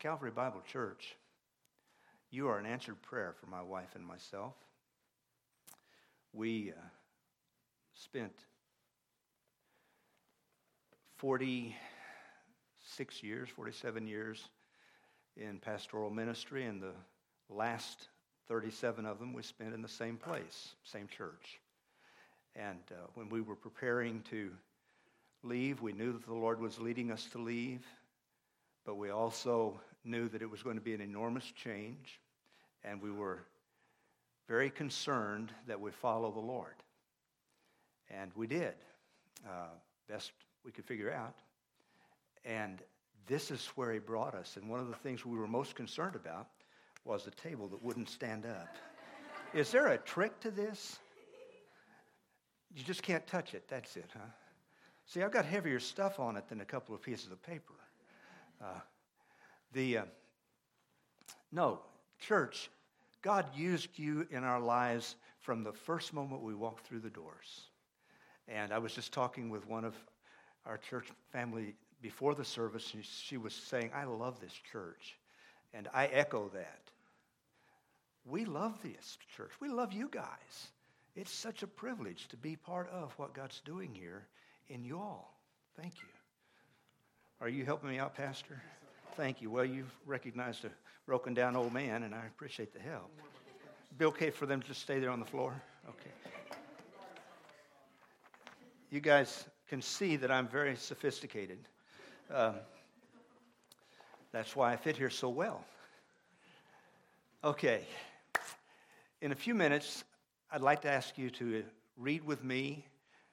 Calvary Bible Church, you are an answered prayer for my wife and myself. We uh, spent 46 years, 47 years in pastoral ministry, and the last 37 of them we spent in the same place, same church. And uh, when we were preparing to leave, we knew that the Lord was leading us to leave, but we also knew that it was going to be an enormous change, and we were very concerned that we follow the Lord. And we did, uh, best we could figure out. And this is where He brought us. And one of the things we were most concerned about was the table that wouldn't stand up. is there a trick to this? You just can't touch it. That's it, huh? See, I've got heavier stuff on it than a couple of pieces of paper. Uh, the uh, no church, God used you in our lives from the first moment we walked through the doors. And I was just talking with one of our church family before the service, and she was saying, "I love this church," and I echo that. We love this church. We love you guys. It's such a privilege to be part of what God's doing here in you all. Thank you. Are you helping me out, Pastor? Thank you. Well, you've recognized a broken down old man, and I appreciate the help. Be okay for them to just stay there on the floor? Okay. You guys can see that I'm very sophisticated. Um, that's why I fit here so well. Okay. In a few minutes, I'd like to ask you to read with me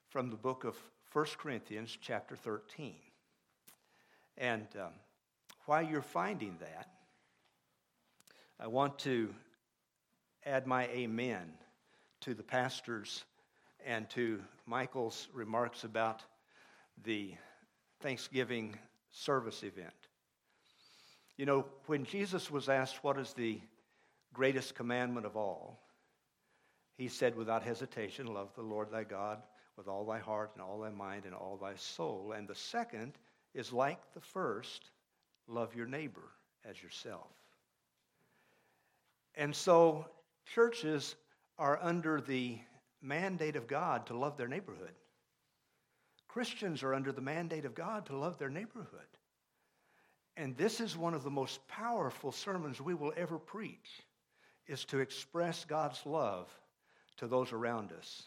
from the book of 1 Corinthians, chapter 13. And um, while you're finding that, I want to add my amen to the pastor's and to Michael's remarks about the Thanksgiving service event. You know, when Jesus was asked, What is the greatest commandment of all? He said without hesitation, Love the Lord thy God with all thy heart and all thy mind and all thy soul. And the second is like the first love your neighbor as yourself. And so churches are under the mandate of God to love their neighborhood. Christians are under the mandate of God to love their neighborhood. And this is one of the most powerful sermons we will ever preach is to express God's love to those around us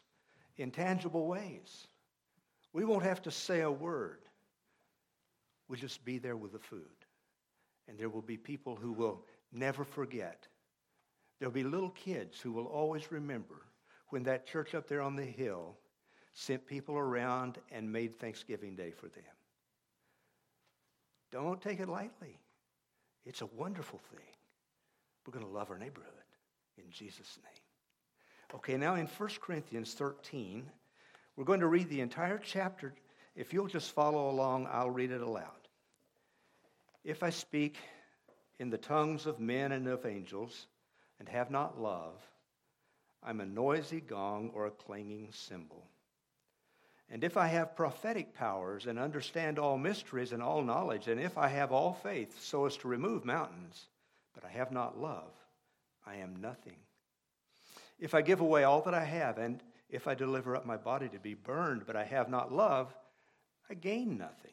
in tangible ways. We won't have to say a word. We'll just be there with the food. And there will be people who will never forget. There'll be little kids who will always remember when that church up there on the hill sent people around and made Thanksgiving Day for them. Don't take it lightly. It's a wonderful thing. We're going to love our neighborhood in Jesus' name. Okay, now in 1 Corinthians 13, we're going to read the entire chapter. If you'll just follow along, I'll read it aloud. If I speak in the tongues of men and of angels and have not love, I'm a noisy gong or a clanging cymbal. And if I have prophetic powers and understand all mysteries and all knowledge, and if I have all faith so as to remove mountains, but I have not love, I am nothing. If I give away all that I have, and if I deliver up my body to be burned, but I have not love, I gain nothing.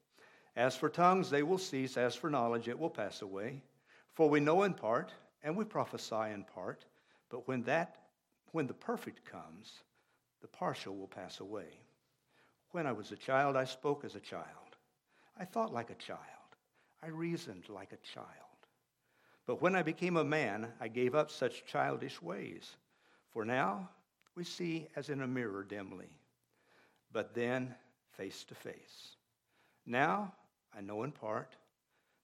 As for tongues, they will cease. As for knowledge, it will pass away. For we know in part, and we prophesy in part, but when that when the perfect comes, the partial will pass away. When I was a child, I spoke as a child. I thought like a child. I reasoned like a child. But when I became a man, I gave up such childish ways. For now we see as in a mirror dimly, but then face to face. Now I know in part,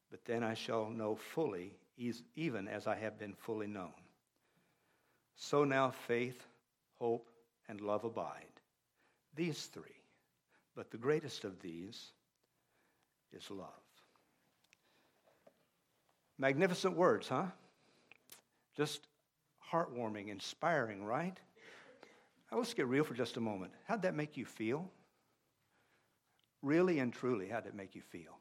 but then I shall know fully, even as I have been fully known. So now faith, hope, and love abide. These three. But the greatest of these is love. Magnificent words, huh? Just heartwarming, inspiring, right? Now let's get real for just a moment. How'd that make you feel? Really and truly, how did it make you feel?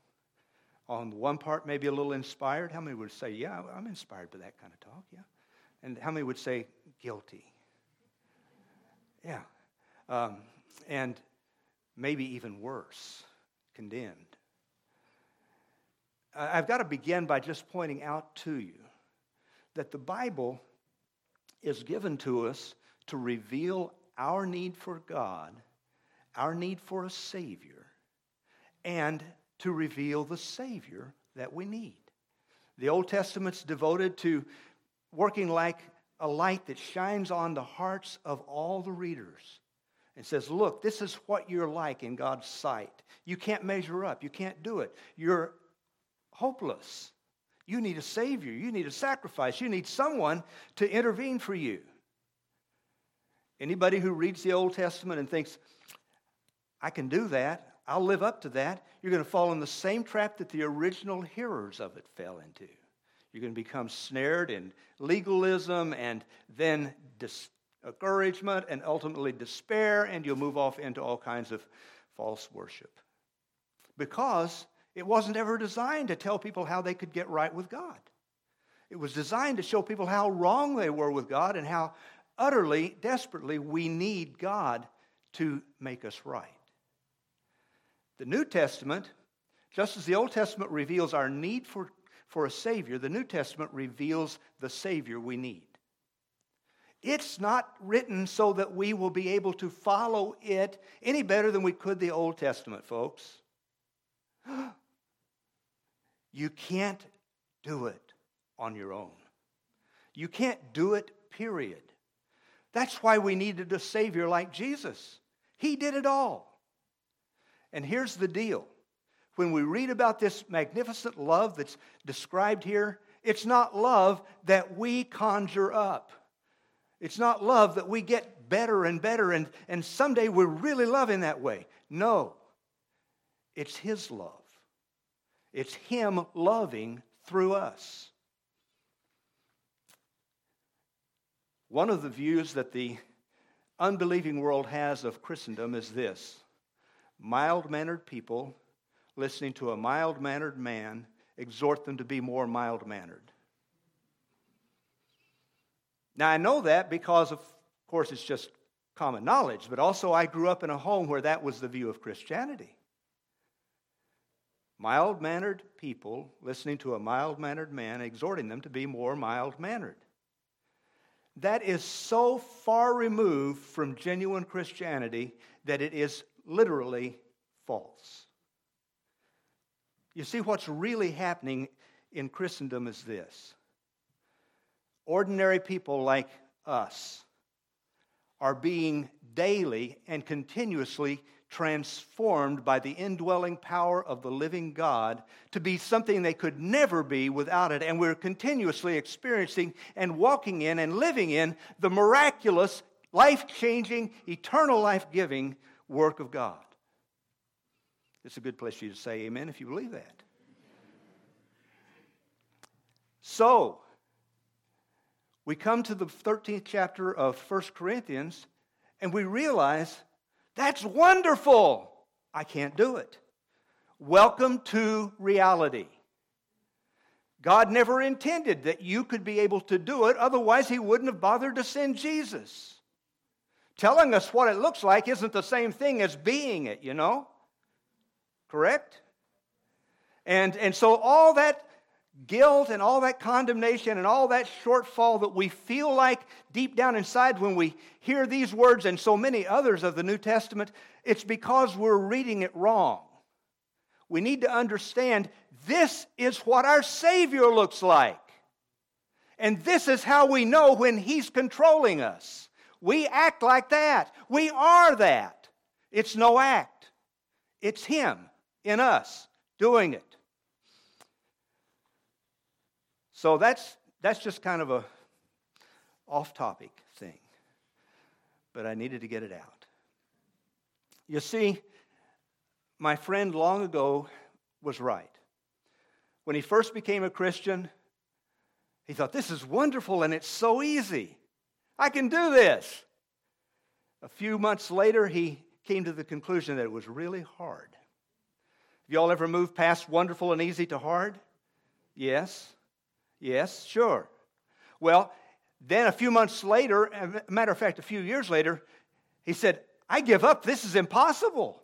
On one part, maybe a little inspired. How many would say, Yeah, I'm inspired by that kind of talk? Yeah. And how many would say, Guilty? Yeah. Um, and maybe even worse, condemned. I've got to begin by just pointing out to you that the Bible is given to us to reveal our need for God, our need for a Savior, and to reveal the Savior that we need. The Old Testament's devoted to working like a light that shines on the hearts of all the readers and says, Look, this is what you're like in God's sight. You can't measure up, you can't do it. You're hopeless. You need a Savior, you need a sacrifice, you need someone to intervene for you. Anybody who reads the Old Testament and thinks, I can do that, I'll live up to that, you're going to fall in the same trap that the original hearers of it fell into. You're going to become snared in legalism and then discouragement and ultimately despair, and you'll move off into all kinds of false worship. Because it wasn't ever designed to tell people how they could get right with God. It was designed to show people how wrong they were with God and how utterly, desperately, we need God to make us right. The New Testament, just as the Old Testament reveals our need for, for a Savior, the New Testament reveals the Savior we need. It's not written so that we will be able to follow it any better than we could the Old Testament, folks. You can't do it on your own. You can't do it, period. That's why we needed a Savior like Jesus. He did it all. And here's the deal when we read about this magnificent love that's described here, it's not love that we conjure up. It's not love that we get better and better and, and someday we're really loving that way. No, it's His love. It's Him loving through us. One of the views that the unbelieving world has of Christendom is this mild mannered people listening to a mild mannered man exhort them to be more mild mannered. Now, I know that because, of course, it's just common knowledge, but also I grew up in a home where that was the view of Christianity. Mild mannered people listening to a mild mannered man, exhorting them to be more mild mannered. That is so far removed from genuine Christianity that it is literally false. You see, what's really happening in Christendom is this ordinary people like us are being daily and continuously transformed by the indwelling power of the living God to be something they could never be without it. And we're continuously experiencing and walking in and living in the miraculous, life changing, eternal life giving work of God. It's a good place for you to say amen if you believe that. So, we come to the 13th chapter of 1 Corinthians and we realize that's wonderful. I can't do it. Welcome to reality. God never intended that you could be able to do it, otherwise, He wouldn't have bothered to send Jesus. Telling us what it looks like isn't the same thing as being it, you know? Correct? And, and so, all that guilt and all that condemnation and all that shortfall that we feel like deep down inside when we hear these words and so many others of the New Testament, it's because we're reading it wrong. We need to understand this is what our Savior looks like. And this is how we know when He's controlling us. We act like that. We are that. It's no act, it's Him in us doing it. So that's, that's just kind of a off topic thing. But I needed to get it out. You see, my friend long ago was right. When he first became a Christian, he thought, This is wonderful and it's so easy. I can do this. A few months later, he came to the conclusion that it was really hard. Have y'all ever moved past wonderful and easy to hard? Yes. Yes, sure. Well, then a few months later, matter of fact, a few years later, he said, I give up. This is impossible.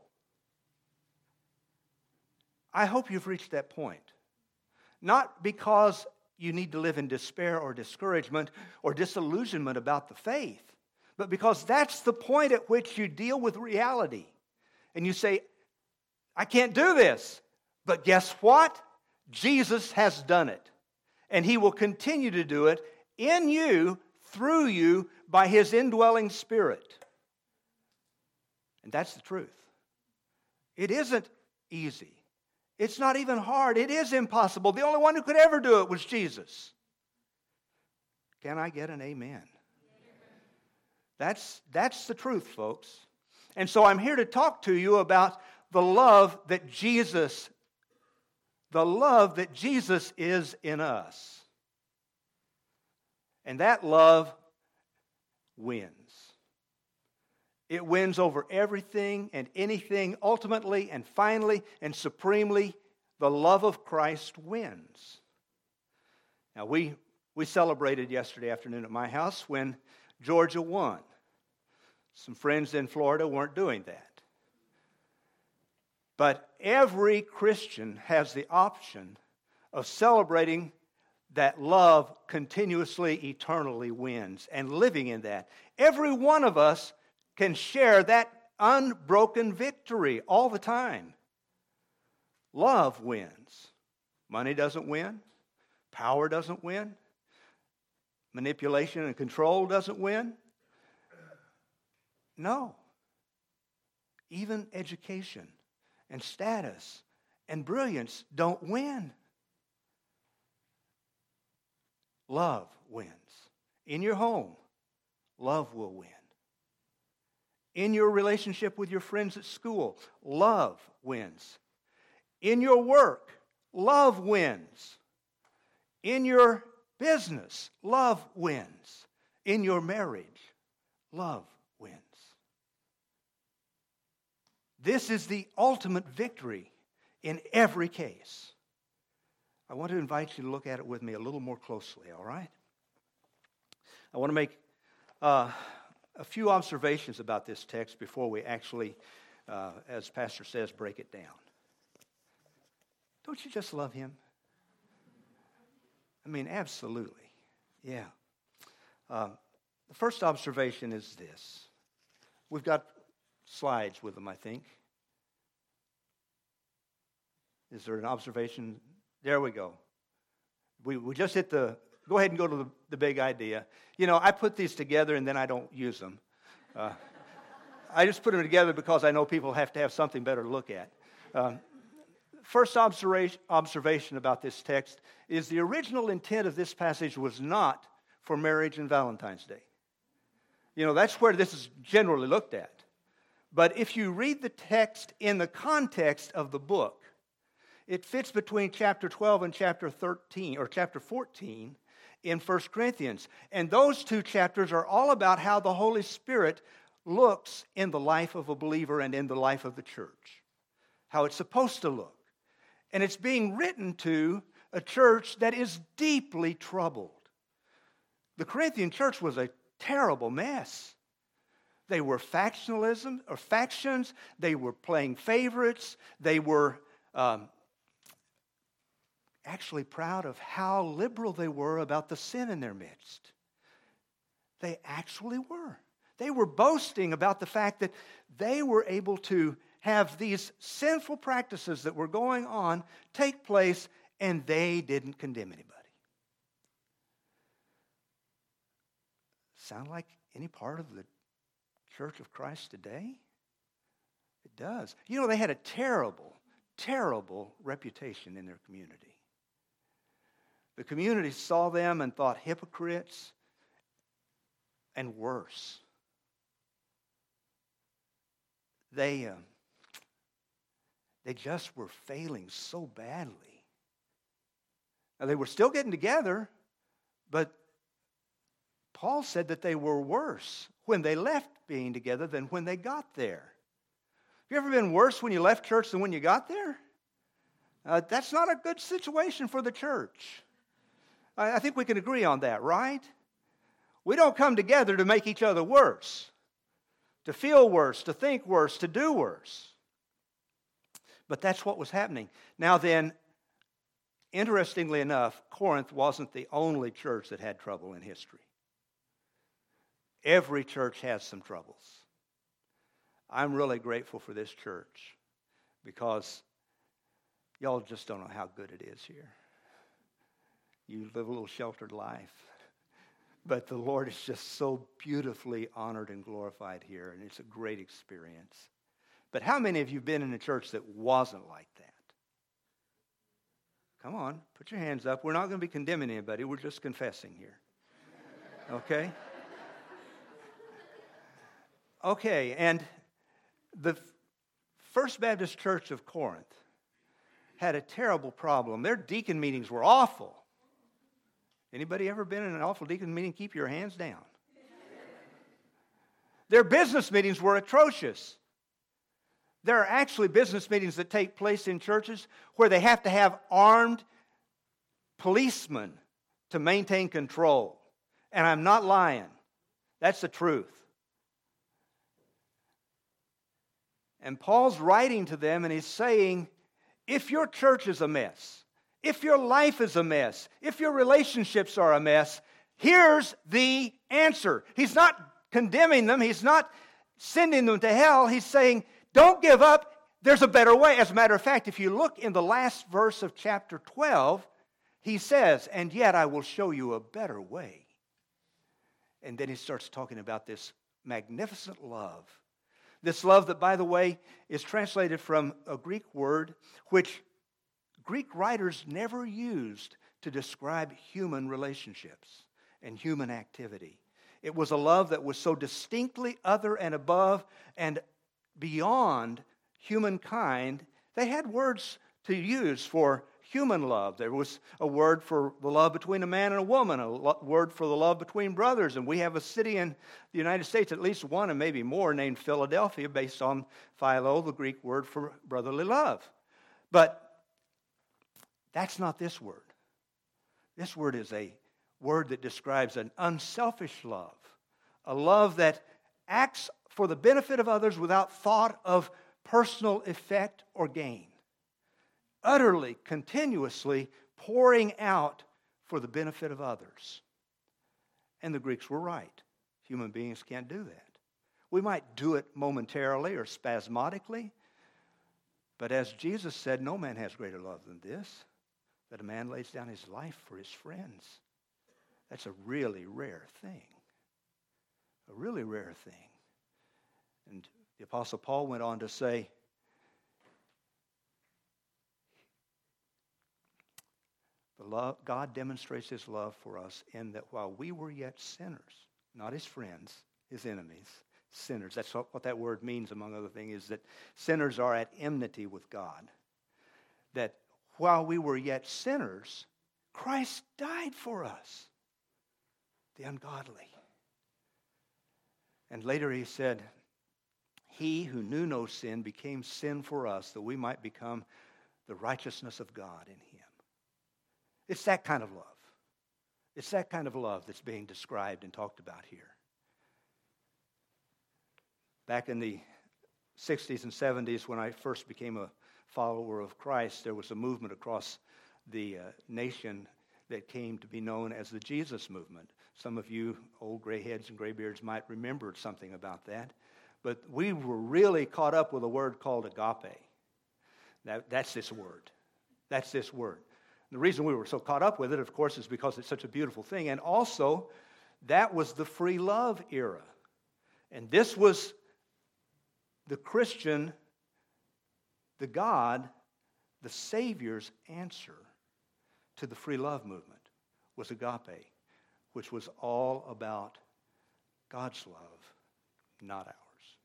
I hope you've reached that point. Not because you need to live in despair or discouragement or disillusionment about the faith, but because that's the point at which you deal with reality. And you say, I can't do this. But guess what? Jesus has done it. And he will continue to do it in you, through you, by his indwelling spirit. And that's the truth. It isn't easy. It's not even hard. It is impossible. The only one who could ever do it was Jesus. Can I get an amen? That's, that's the truth, folks. And so I'm here to talk to you about the love that Jesus, the love that Jesus is in us. And that love wins. It wins over everything and anything. Ultimately and finally and supremely, the love of Christ wins. Now, we, we celebrated yesterday afternoon at my house when Georgia won. Some friends in Florida weren't doing that. But every Christian has the option of celebrating that love continuously, eternally wins and living in that. Every one of us can share that unbroken victory all the time. Love wins. Money doesn't win, power doesn't win, manipulation and control doesn't win. No. Even education and status and brilliance don't win. Love wins. In your home, love will win. In your relationship with your friends at school, love wins. In your work, love wins. In your business, love wins. In your marriage, love wins. This is the ultimate victory in every case. I want to invite you to look at it with me a little more closely, all right? I want to make uh, a few observations about this text before we actually, uh, as Pastor says, break it down. Don't you just love him? I mean, absolutely. Yeah. Uh, the first observation is this we've got slides with them, I think. Is there an observation? There we go. We, we just hit the, go ahead and go to the, the big idea. You know, I put these together and then I don't use them. Uh, I just put them together because I know people have to have something better to look at. Um, first observation, observation about this text is the original intent of this passage was not for marriage and Valentine's Day. You know, that's where this is generally looked at. But if you read the text in the context of the book, it fits between chapter 12 and chapter 13 or chapter 14 in 1 Corinthians. And those two chapters are all about how the Holy Spirit looks in the life of a believer and in the life of the church, how it's supposed to look. And it's being written to a church that is deeply troubled. The Corinthian church was a terrible mess. They were factionalism or factions. They were playing favorites. They were um, actually proud of how liberal they were about the sin in their midst. They actually were. They were boasting about the fact that they were able to have these sinful practices that were going on take place and they didn't condemn anybody. Sound like any part of the Church of Christ today? It does. You know, they had a terrible, terrible reputation in their community. The community saw them and thought hypocrites and worse. They, uh, they just were failing so badly. Now, they were still getting together, but Paul said that they were worse when they left being together than when they got there. Have you ever been worse when you left church than when you got there? Uh, that's not a good situation for the church. I, think we can agree on that, right? We don't come together to make each other worse, to feel worse, to think worse, to do worse. But that's what was happening. Now, then, interestingly enough, Corinth wasn't the only church that had trouble in history. Every church has some troubles. I'm really grateful for this church because y'all just don't know how good it is here. You live a little sheltered life. But the Lord is just so beautifully honored and glorified here, and it's a great experience. But how many of you have been in a church that wasn't like that? Come on, put your hands up. We're not going to be condemning anybody, we're just confessing here. Okay? Okay, and the First Baptist Church of Corinth had a terrible problem. Their deacon meetings were awful. Anybody ever been in an awful deacon meeting? Keep your hands down. Their business meetings were atrocious. There are actually business meetings that take place in churches where they have to have armed policemen to maintain control. And I'm not lying. That's the truth. And Paul's writing to them and he's saying, if your church is a mess, if your life is a mess, if your relationships are a mess, here's the answer. He's not condemning them, he's not sending them to hell. He's saying, don't give up. There's a better way. As a matter of fact, if you look in the last verse of chapter 12, he says, And yet I will show you a better way. And then he starts talking about this magnificent love. This love, that, by the way, is translated from a Greek word which Greek writers never used to describe human relationships and human activity. It was a love that was so distinctly other and above and beyond humankind. They had words to use for human love. There was a word for the love between a man and a woman, a lo- word for the love between brothers. And we have a city in the United States, at least one and maybe more, named Philadelphia, based on philo, the Greek word for brotherly love. But that's not this word. This word is a word that describes an unselfish love, a love that acts for the benefit of others without thought of personal effect or gain. Utterly, continuously pouring out for the benefit of others. And the Greeks were right. Human beings can't do that. We might do it momentarily or spasmodically, but as Jesus said, no man has greater love than this that a man lays down his life for his friends. That's a really rare thing. A really rare thing. And the Apostle Paul went on to say, the love, God demonstrates his love for us in that while we were yet sinners, not his friends, his enemies, sinners. That's what, what that word means, among other things, is that sinners are at enmity with God. That while we were yet sinners, Christ died for us, the ungodly. And later he said, He who knew no sin became sin for us that we might become the righteousness of God in him. It's that kind of love. It's that kind of love that's being described and talked about here. Back in the 60s and 70s, when I first became a follower of Christ, there was a movement across the uh, nation that came to be known as the Jesus movement. Some of you old gray heads and gray beards might remember something about that. But we were really caught up with a word called agape. That, that's this word. That's this word. the reason we were so caught up with it, of course, is because it's such a beautiful thing. And also, that was the free love era. And this was the Christian the God, the Savior's answer to the free love movement. was agape, which was all about God's love, not ours.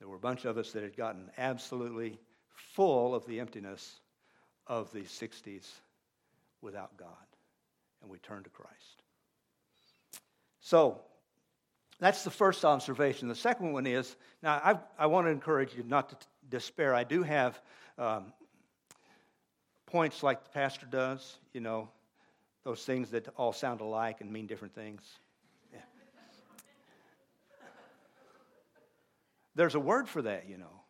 There were a bunch of us that had gotten absolutely full of the emptiness of the 60s without God, and we turned to Christ. So, that's the first observation. The second one is now, I, I want to encourage you not to despair. I do have um, points like the pastor does, you know, those things that all sound alike and mean different things. Yeah. There's a word for that, you know.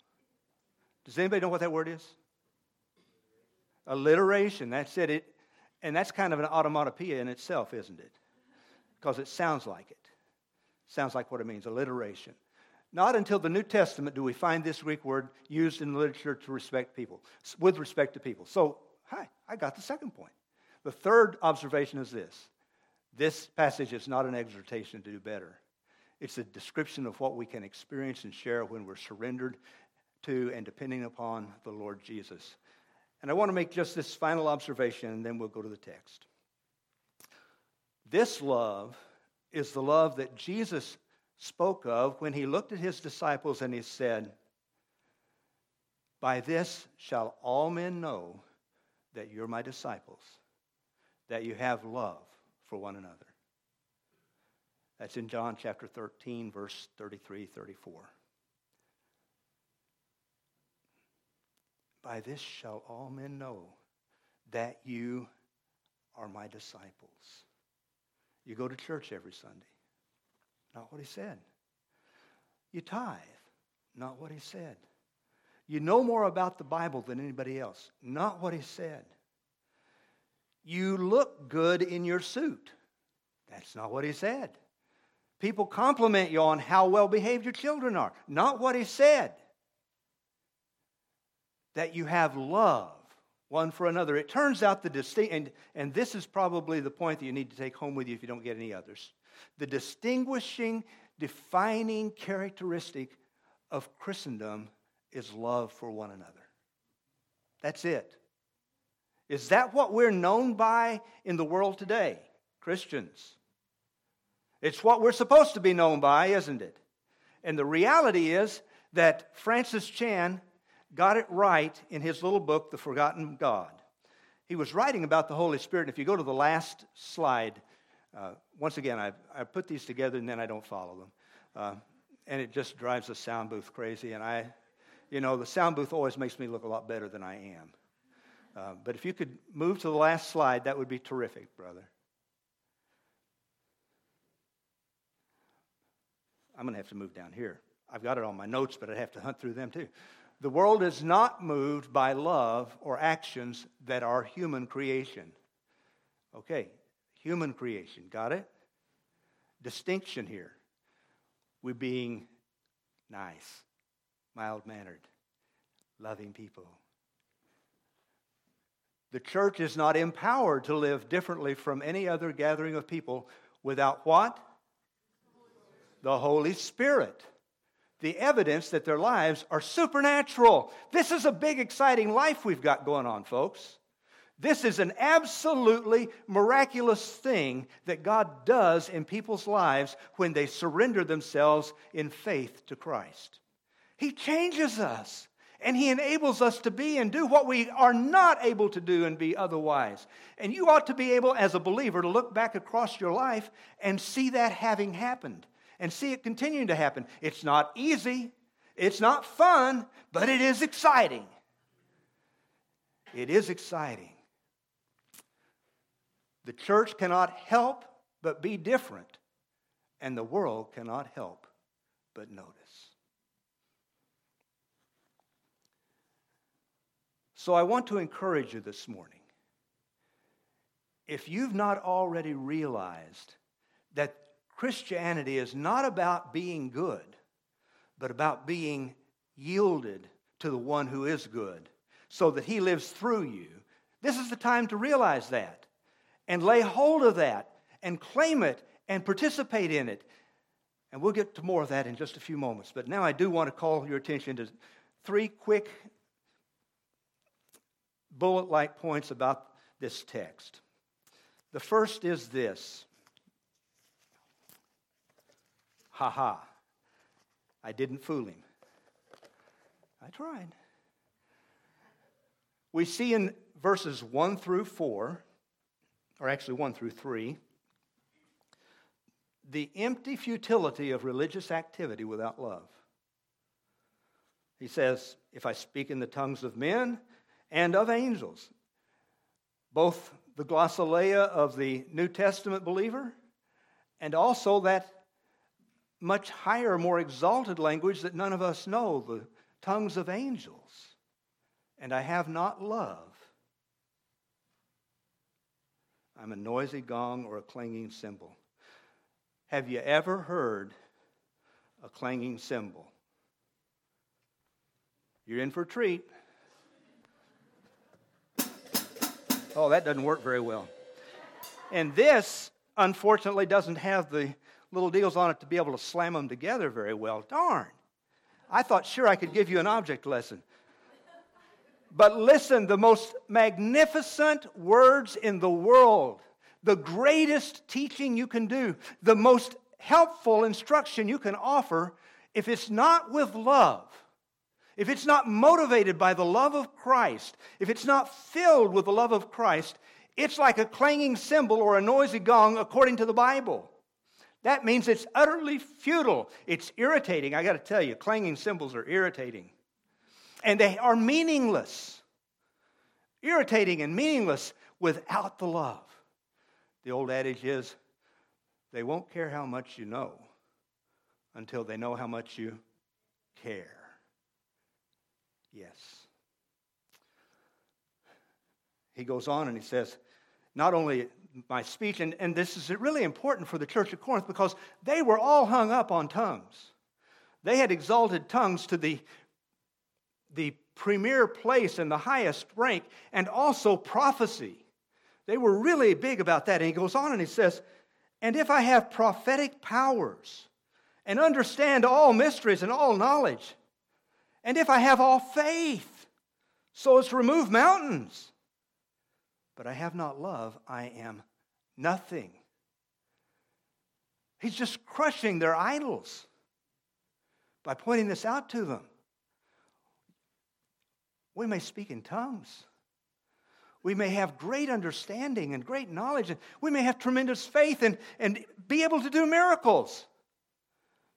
Does anybody know what that word is? Alliteration. That's it. it and that's kind of an automatopoeia in itself, isn't it? Because it sounds like it. Sounds like what it means alliteration. Not until the New Testament do we find this Greek word used in literature to respect people, with respect to people. So, hi, I got the second point. The third observation is this this passage is not an exhortation to do better. It's a description of what we can experience and share when we're surrendered to and depending upon the Lord Jesus. And I want to make just this final observation, and then we'll go to the text. This love is the love that Jesus spoke of when he looked at his disciples and he said, By this shall all men know that you're my disciples, that you have love for one another. That's in John chapter 13, verse 33 34. By this shall all men know that you are my disciples. You go to church every Sunday. Not what he said. You tithe. Not what he said. You know more about the Bible than anybody else. Not what he said. You look good in your suit. That's not what he said. People compliment you on how well behaved your children are. Not what he said. That you have love one for another. It turns out the distinct, and, and this is probably the point that you need to take home with you if you don't get any others. The distinguishing, defining characteristic of Christendom is love for one another. That's it. Is that what we're known by in the world today? Christians. It's what we're supposed to be known by, isn't it? And the reality is that Francis Chan got it right in his little book, The Forgotten God. He was writing about the Holy Spirit. If you go to the last slide, uh, once again, I, I put these together and then I don't follow them. Uh, and it just drives the sound booth crazy. And I, you know, the sound booth always makes me look a lot better than I am. Uh, but if you could move to the last slide, that would be terrific, brother. I'm going to have to move down here. I've got it on my notes, but I'd have to hunt through them too. The world is not moved by love or actions that are human creation. Okay, human creation. Got it? Distinction here. We're being nice, mild mannered, loving people. The church is not empowered to live differently from any other gathering of people without what? The Holy Spirit the evidence that their lives are supernatural. This is a big, exciting life we've got going on, folks. This is an absolutely miraculous thing that God does in people's lives when they surrender themselves in faith to Christ. He changes us and He enables us to be and do what we are not able to do and be otherwise. And you ought to be able, as a believer, to look back across your life and see that having happened and see it continuing to happen. It's not easy, it's not fun, but it is exciting. It is exciting. The church cannot help but be different, and the world cannot help but notice. So I want to encourage you this morning. If you've not already realized that Christianity is not about being good, but about being yielded to the one who is good so that he lives through you. This is the time to realize that and lay hold of that and claim it and participate in it. And we'll get to more of that in just a few moments. But now I do want to call your attention to three quick bullet like points about this text. The first is this. Ha ha. I didn't fool him. I tried. We see in verses 1 through 4, or actually 1 through 3, the empty futility of religious activity without love. He says, If I speak in the tongues of men and of angels, both the glossolalia of the New Testament believer and also that much higher, more exalted language that none of us know, the tongues of angels, and I have not love. I'm a noisy gong or a clanging cymbal. Have you ever heard a clanging cymbal? You're in for a treat. Oh, that doesn't work very well. And this, unfortunately, doesn't have the little deals on it to be able to slam them together very well. Darn. I thought, sure, I could give you an object lesson. But listen, the most magnificent words in the world, the greatest teaching you can do, the most helpful instruction you can offer, if it's not with love, if it's not motivated by the love of Christ, if it's not filled with the love of Christ, it's like a clanging cymbal or a noisy gong according to the Bible. That means it's utterly futile. It's irritating. I got to tell you, clanging cymbals are irritating. And they are meaningless. Irritating and meaningless without the love. The old adage is they won't care how much you know until they know how much you care. Yes. He goes on and he says, not only my speech, and, and this is really important for the church of Corinth because they were all hung up on tongues. They had exalted tongues to the, the premier place and the highest rank, and also prophecy. They were really big about that. And he goes on and he says, And if I have prophetic powers and understand all mysteries and all knowledge, and if I have all faith so as to remove mountains, but I have not love, I am nothing. He's just crushing their idols by pointing this out to them. We may speak in tongues. We may have great understanding and great knowledge, and we may have tremendous faith and, and be able to do miracles.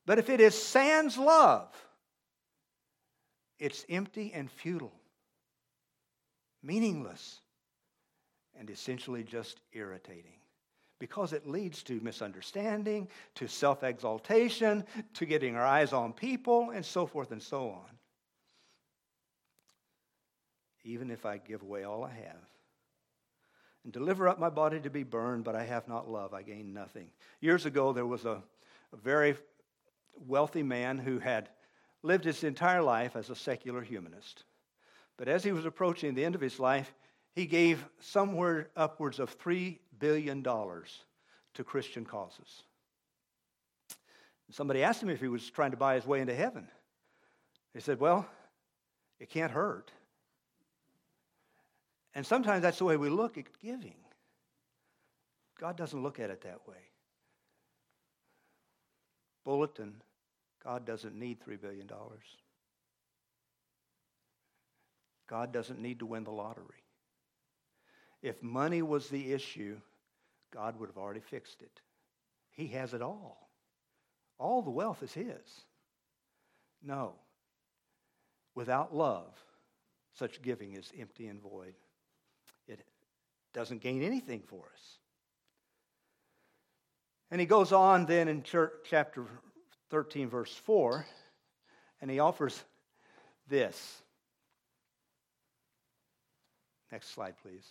But if it is sans love, it's empty and futile, meaningless and essentially just irritating because it leads to misunderstanding, to self exaltation, to getting our eyes on people, and so forth and so on. Even if I give away all I have and deliver up my body to be burned, but I have not love, I gain nothing. Years ago, there was a, a very wealthy man who had lived his entire life as a secular humanist. But as he was approaching the end of his life, he gave somewhere upwards of $3 billion to Christian causes. Somebody asked him if he was trying to buy his way into heaven. He said, Well, it can't hurt. And sometimes that's the way we look at giving. God doesn't look at it that way. Bulletin God doesn't need $3 billion. God doesn't need to win the lottery. If money was the issue, God would have already fixed it. He has it all. All the wealth is His. No. Without love, such giving is empty and void. Doesn't gain anything for us. And he goes on then in chapter 13, verse 4, and he offers this. Next slide, please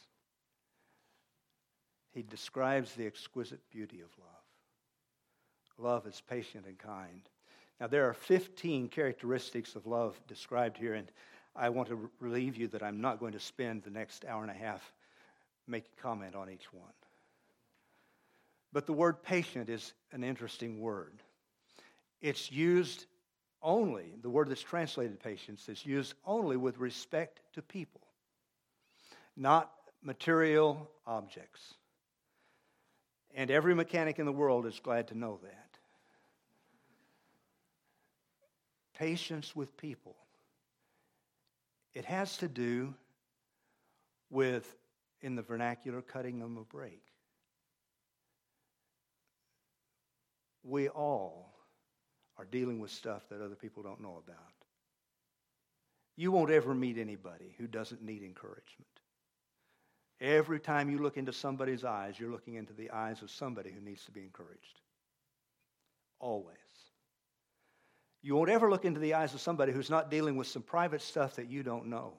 he describes the exquisite beauty of love. Love is patient and kind. Now, there are 15 characteristics of love described here, and I want to relieve you that I'm not going to spend the next hour and a half making comment on each one. But the word patient is an interesting word. It's used only, the word that's translated patience is used only with respect to people, not material objects. And every mechanic in the world is glad to know that. Patience with people. It has to do with, in the vernacular, cutting them a break. We all are dealing with stuff that other people don't know about. You won't ever meet anybody who doesn't need encouragement. Every time you look into somebody's eyes, you're looking into the eyes of somebody who needs to be encouraged. Always. You won't ever look into the eyes of somebody who's not dealing with some private stuff that you don't know,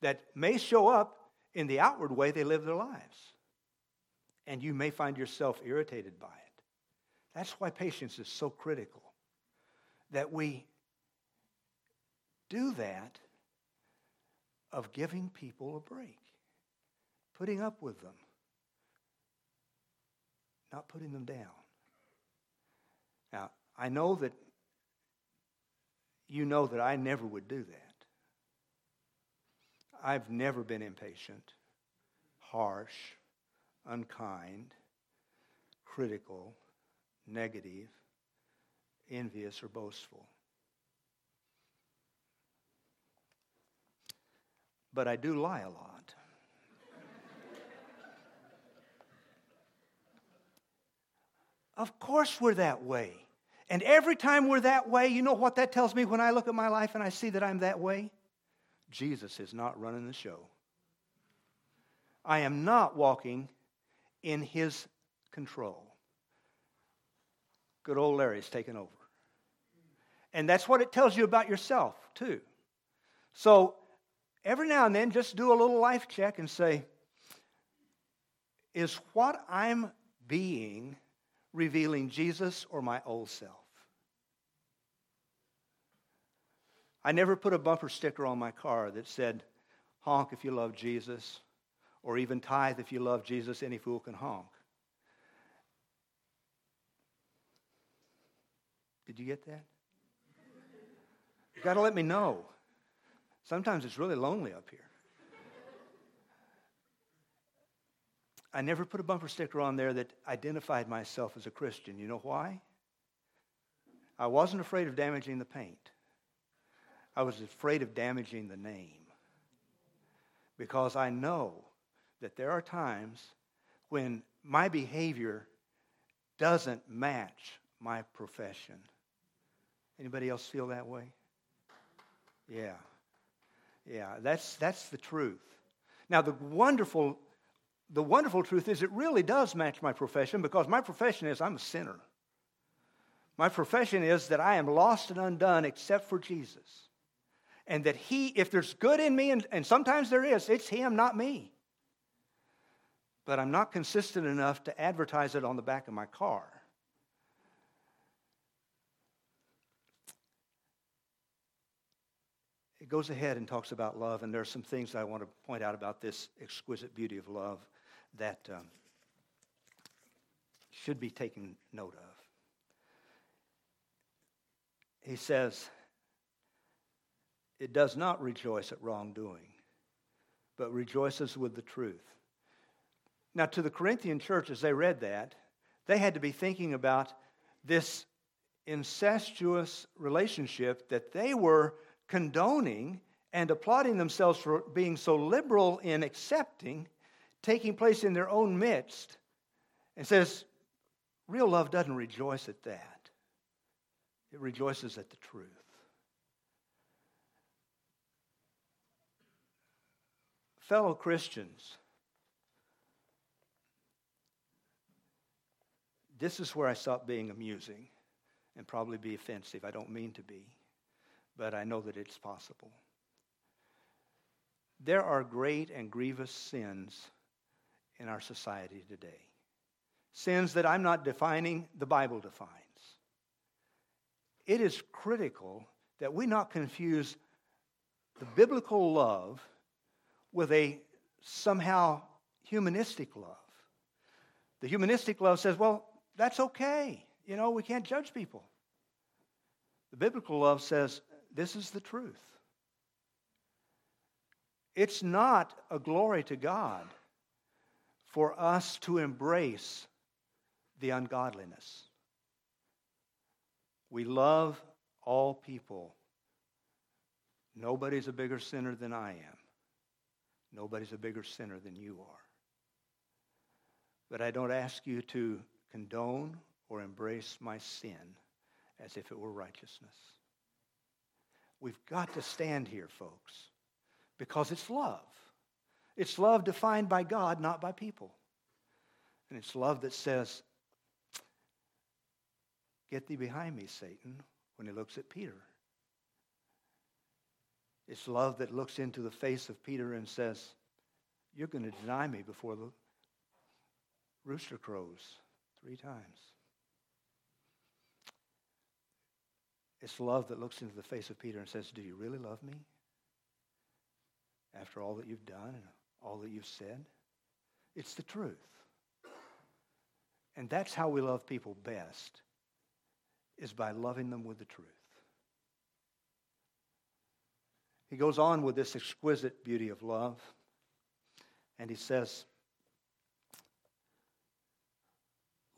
that may show up in the outward way they live their lives. And you may find yourself irritated by it. That's why patience is so critical, that we do that of giving people a break putting up with them, not putting them down. Now, I know that you know that I never would do that. I've never been impatient, harsh, unkind, critical, negative, envious, or boastful. But I do lie a lot. Of course, we're that way. And every time we're that way, you know what that tells me when I look at my life and I see that I'm that way? Jesus is not running the show. I am not walking in his control. Good old Larry's taken over. And that's what it tells you about yourself, too. So every now and then, just do a little life check and say, is what I'm being revealing Jesus or my old self. I never put a bumper sticker on my car that said, honk if you love Jesus, or even tithe if you love Jesus, any fool can honk. Did you get that? You got to let me know. Sometimes it's really lonely up here. I never put a bumper sticker on there that identified myself as a Christian. You know why? I wasn't afraid of damaging the paint. I was afraid of damaging the name. Because I know that there are times when my behavior doesn't match my profession. Anybody else feel that way? Yeah. Yeah, that's, that's the truth. Now, the wonderful the wonderful truth is it really does match my profession because my profession is I'm a sinner. My profession is that I am lost and undone except for Jesus. And that He, if there's good in me, and, and sometimes there is, it's Him, not me. But I'm not consistent enough to advertise it on the back of my car. It goes ahead and talks about love, and there are some things I want to point out about this exquisite beauty of love that um, should be taken note of. He says, It does not rejoice at wrongdoing, but rejoices with the truth. Now, to the Corinthian church, as they read that, they had to be thinking about this incestuous relationship that they were condoning and applauding themselves for being so liberal in accepting taking place in their own midst and says, real love doesn't rejoice at that, it rejoices at the truth. Fellow Christians, this is where I stop being amusing and probably be offensive. I don't mean to be, but I know that it's possible. There are great and grievous sins in our society today. Sins that I'm not defining, the Bible defines. It is critical that we not confuse the biblical love with a somehow humanistic love. The humanistic love says, well, that's okay. You know, we can't judge people. The biblical love says, this is the truth. It's not a glory to God for us to embrace the ungodliness. We love all people. Nobody's a bigger sinner than I am. Nobody's a bigger sinner than you are. But I don't ask you to condone or embrace my sin as if it were righteousness. We've got to stand here, folks, because it's love. It's love defined by God, not by people. And it's love that says, Get thee behind me, Satan, when he looks at Peter. It's love that looks into the face of Peter and says, You're going to deny me before the rooster crows three times. It's love that looks into the face of Peter and says, Do you really love me? After all that you've done and all that you've said? It's the truth. And that's how we love people best, is by loving them with the truth. He goes on with this exquisite beauty of love, and he says,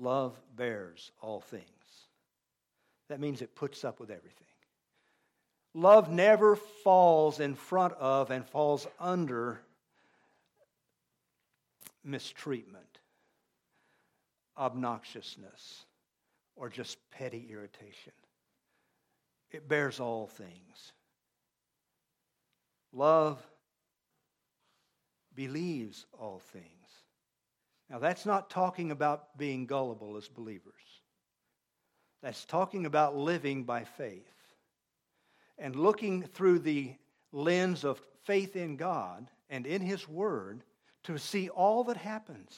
Love bears all things. That means it puts up with everything. Love never falls in front of and falls under mistreatment, obnoxiousness, or just petty irritation. It bears all things. Love believes all things. Now, that's not talking about being gullible as believers. That's talking about living by faith and looking through the lens of faith in God and in His Word to see all that happens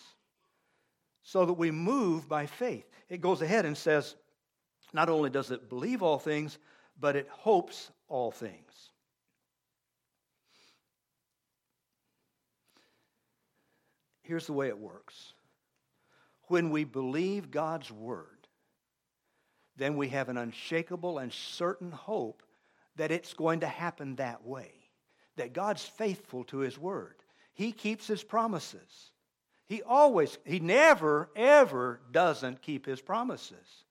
so that we move by faith. It goes ahead and says, not only does it believe all things, but it hopes all things. Here's the way it works when we believe God's word, then we have an unshakable and certain hope that it's going to happen that way, that God's faithful to his word. He keeps his promises. He always, he never, ever doesn't keep his promises.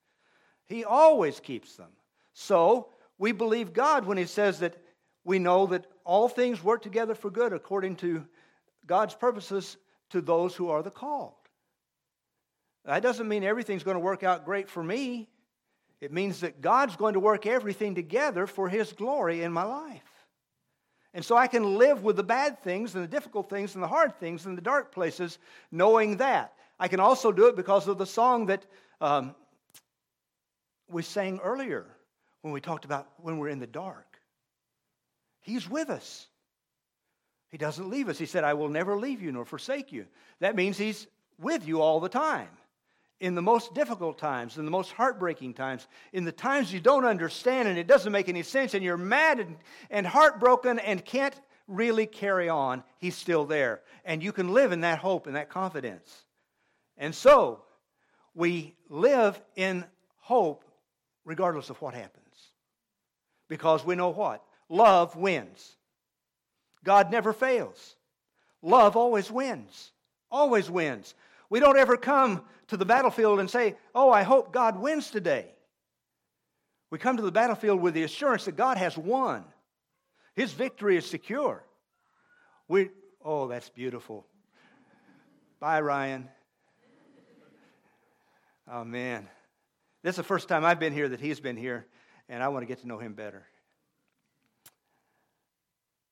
He always keeps them. So we believe God when he says that we know that all things work together for good according to God's purposes to those who are the called. That doesn't mean everything's going to work out great for me. It means that God's going to work everything together for His glory in my life. And so I can live with the bad things and the difficult things and the hard things and the dark places knowing that. I can also do it because of the song that um, we sang earlier when we talked about when we're in the dark. He's with us. He doesn't leave us. He said, I will never leave you nor forsake you. That means He's with you all the time in the most difficult times, in the most heartbreaking times, in the times you don't understand and it doesn't make any sense and you're mad and, and heartbroken and can't really carry on, He's still there. And you can live in that hope and that confidence. And so, we live in hope regardless of what happens. Because we know what? Love wins. God never fails. Love always wins. Always wins. We don't ever come to the battlefield and say, Oh, I hope God wins today. We come to the battlefield with the assurance that God has won. His victory is secure. We, oh, that's beautiful. Bye, Ryan. Oh, man. This is the first time I've been here that he's been here, and I want to get to know him better.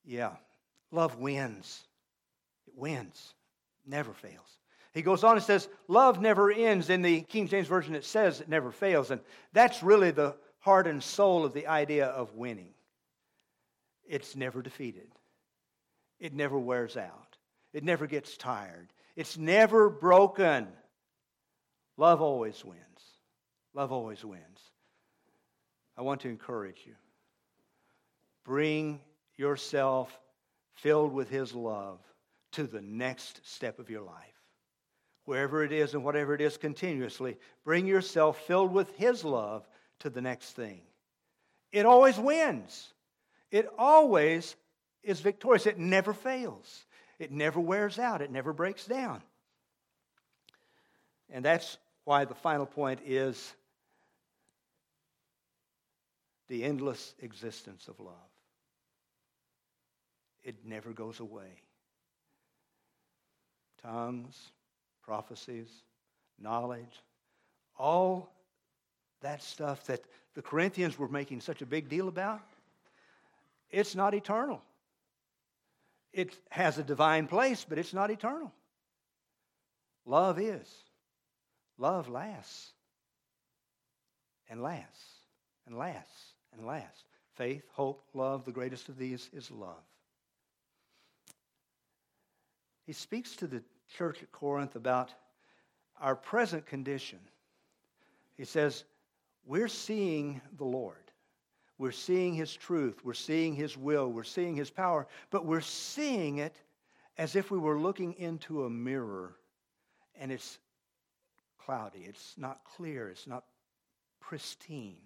Yeah, love wins. It wins, never fails. He goes on and says, Love never ends. In the King James Version, it says it never fails. And that's really the heart and soul of the idea of winning. It's never defeated, it never wears out, it never gets tired, it's never broken. Love always wins. Love always wins. I want to encourage you. Bring yourself filled with His love to the next step of your life wherever it is and whatever it is continuously. Bring yourself filled with His love to the next thing. It always wins, it always is victorious. It never fails, it never wears out, it never breaks down. And that's why the final point is the endless existence of love. It never goes away. Tongues, prophecies, knowledge, all that stuff that the Corinthians were making such a big deal about, it's not eternal. It has a divine place, but it's not eternal. Love is. Love lasts and lasts and lasts and lasts. Faith, hope, love, the greatest of these is love. He speaks to the church at Corinth about our present condition. He says, We're seeing the Lord. We're seeing His truth. We're seeing His will. We're seeing His power. But we're seeing it as if we were looking into a mirror and it's cloudy. It's not clear. It's not pristine.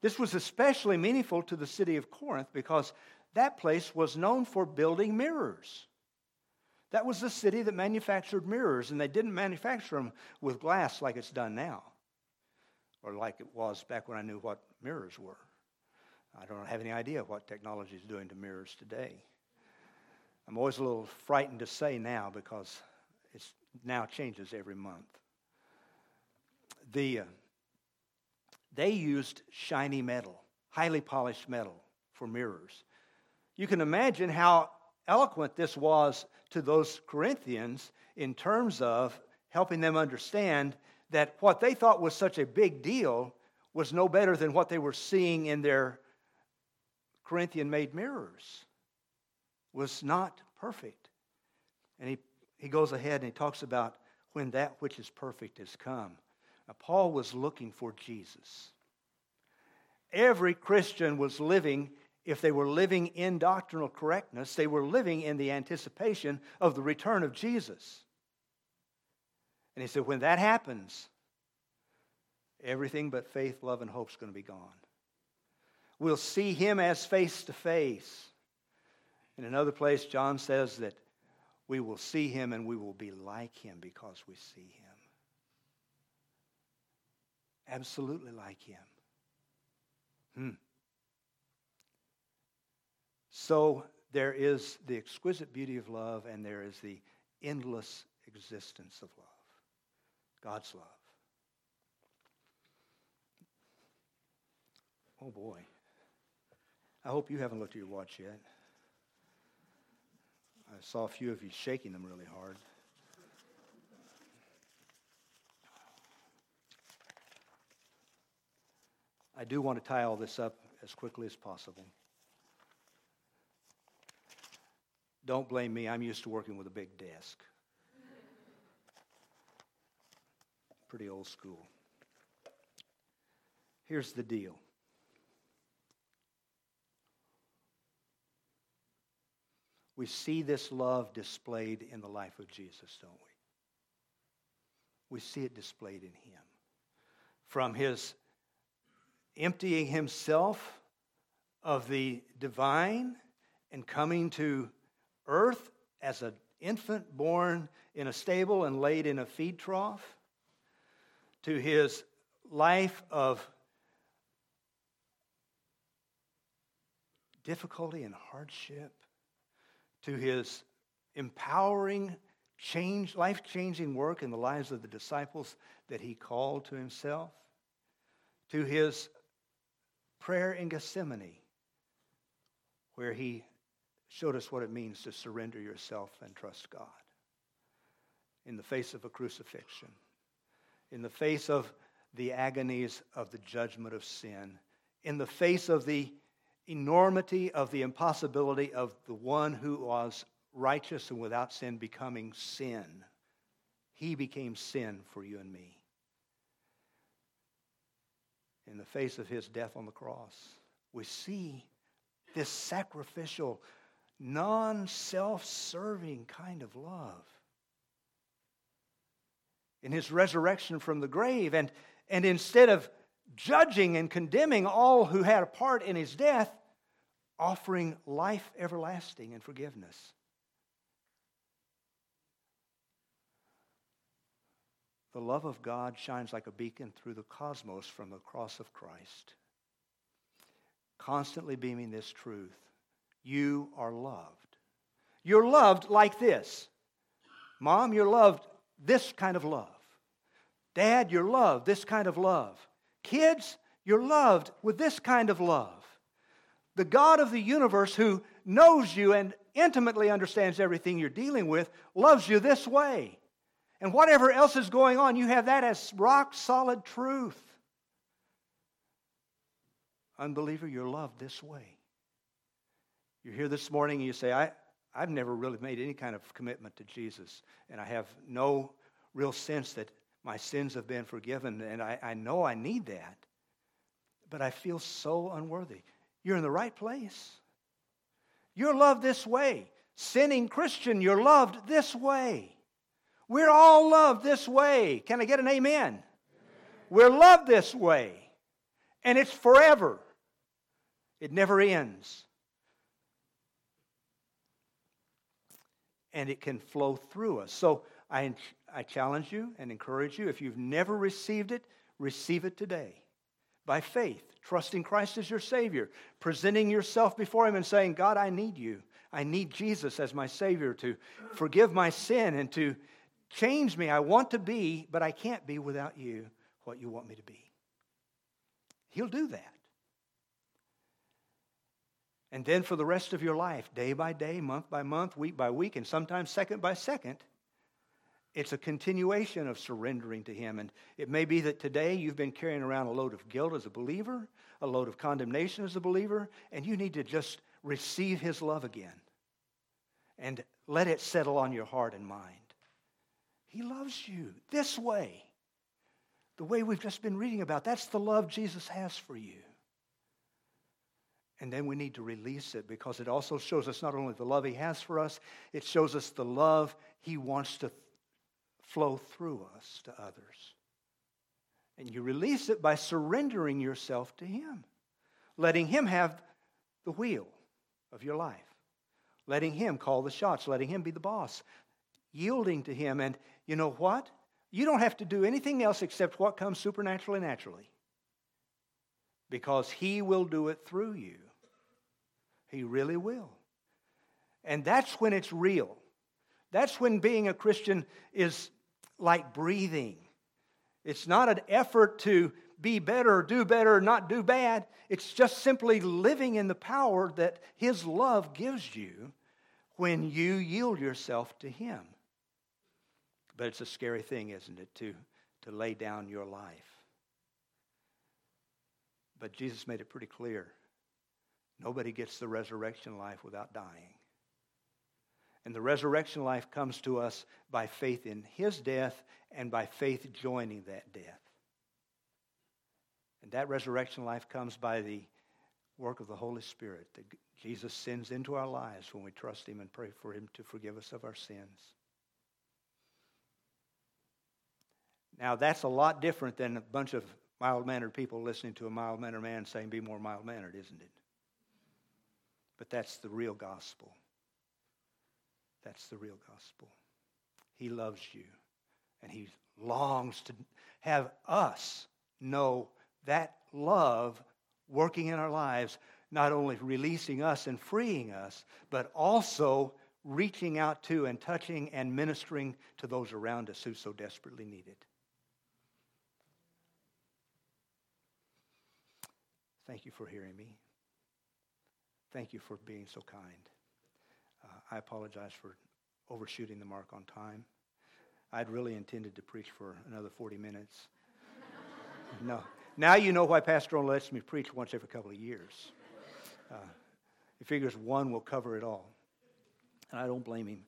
This was especially meaningful to the city of Corinth because that place was known for building mirrors. That was the city that manufactured mirrors, and they didn't manufacture them with glass like it's done now, or like it was back when I knew what mirrors were. I don't have any idea what technology is doing to mirrors today. I'm always a little frightened to say now because it now changes every month. The, uh, they used shiny metal, highly polished metal for mirrors. You can imagine how eloquent this was to those Corinthians in terms of helping them understand that what they thought was such a big deal was no better than what they were seeing in their Corinthian made mirrors, was not perfect. And he, he goes ahead and he talks about when that which is perfect has come. Now, Paul was looking for Jesus. Every Christian was living, if they were living in doctrinal correctness, they were living in the anticipation of the return of Jesus. And he said, when that happens, everything but faith, love, and hope is going to be gone. We'll see him as face to face. In another place, John says that we will see him and we will be like him because we see him absolutely like him. Hmm. So there is the exquisite beauty of love, and there is the endless existence of love God's love. Oh boy. I hope you haven't looked at your watch yet. I saw a few of you shaking them really hard. I do want to tie all this up as quickly as possible. Don't blame me, I'm used to working with a big desk. Pretty old school. Here's the deal. We see this love displayed in the life of Jesus, don't we? We see it displayed in him. From his emptying himself of the divine and coming to earth as an infant born in a stable and laid in a feed trough, to his life of difficulty and hardship, to his empowering, change, life changing work in the lives of the disciples that he called to himself, to his prayer in Gethsemane, where he showed us what it means to surrender yourself and trust God. In the face of a crucifixion, in the face of the agonies of the judgment of sin, in the face of the enormity of the impossibility of the one who was righteous and without sin becoming sin. He became sin for you and me in the face of his death on the cross. We see this sacrificial, non self serving kind of love. In his resurrection from the grave, and, and instead of judging and condemning all who had a part in his death, offering life everlasting and forgiveness. the love of God shines like a beacon through the cosmos from the cross of Christ, constantly beaming this truth. You are loved. You're loved like this. Mom, you're loved this kind of love. Dad, you're loved this kind of love. Kids, you're loved with this kind of love. The God of the universe who knows you and intimately understands everything you're dealing with loves you this way. And whatever else is going on, you have that as rock solid truth. Unbeliever, you're loved this way. You're here this morning and you say, I, I've never really made any kind of commitment to Jesus, and I have no real sense that my sins have been forgiven, and I, I know I need that, but I feel so unworthy. You're in the right place. You're loved this way. Sinning Christian, you're loved this way. We're all loved this way. Can I get an amen? amen? We're loved this way. And it's forever, it never ends. And it can flow through us. So I, I challenge you and encourage you if you've never received it, receive it today by faith, trusting Christ as your Savior, presenting yourself before Him and saying, God, I need you. I need Jesus as my Savior to forgive my sin and to Change me. I want to be, but I can't be without you what you want me to be. He'll do that. And then for the rest of your life, day by day, month by month, week by week, and sometimes second by second, it's a continuation of surrendering to Him. And it may be that today you've been carrying around a load of guilt as a believer, a load of condemnation as a believer, and you need to just receive His love again and let it settle on your heart and mind. He loves you this way. The way we've just been reading about. That's the love Jesus has for you. And then we need to release it because it also shows us not only the love He has for us, it shows us the love He wants to flow through us to others. And you release it by surrendering yourself to Him, letting Him have the wheel of your life, letting Him call the shots, letting Him be the boss, yielding to Him. And you know what? You don't have to do anything else except what comes supernaturally naturally. Because He will do it through you. He really will. And that's when it's real. That's when being a Christian is like breathing. It's not an effort to be better, do better, not do bad. It's just simply living in the power that His love gives you when you yield yourself to Him. But it's a scary thing, isn't it, to, to lay down your life. But Jesus made it pretty clear. Nobody gets the resurrection life without dying. And the resurrection life comes to us by faith in his death and by faith joining that death. And that resurrection life comes by the work of the Holy Spirit that Jesus sends into our lives when we trust him and pray for him to forgive us of our sins. Now, that's a lot different than a bunch of mild mannered people listening to a mild mannered man saying, Be more mild mannered, isn't it? But that's the real gospel. That's the real gospel. He loves you, and He longs to have us know that love working in our lives, not only releasing us and freeing us, but also reaching out to and touching and ministering to those around us who so desperately need it. Thank you for hearing me. Thank you for being so kind. Uh, I apologize for overshooting the mark on time. I'd really intended to preach for another 40 minutes. no. Now you know why Pastor only lets me preach once every couple of years. Uh, he figures one will cover it all. And I don't blame him.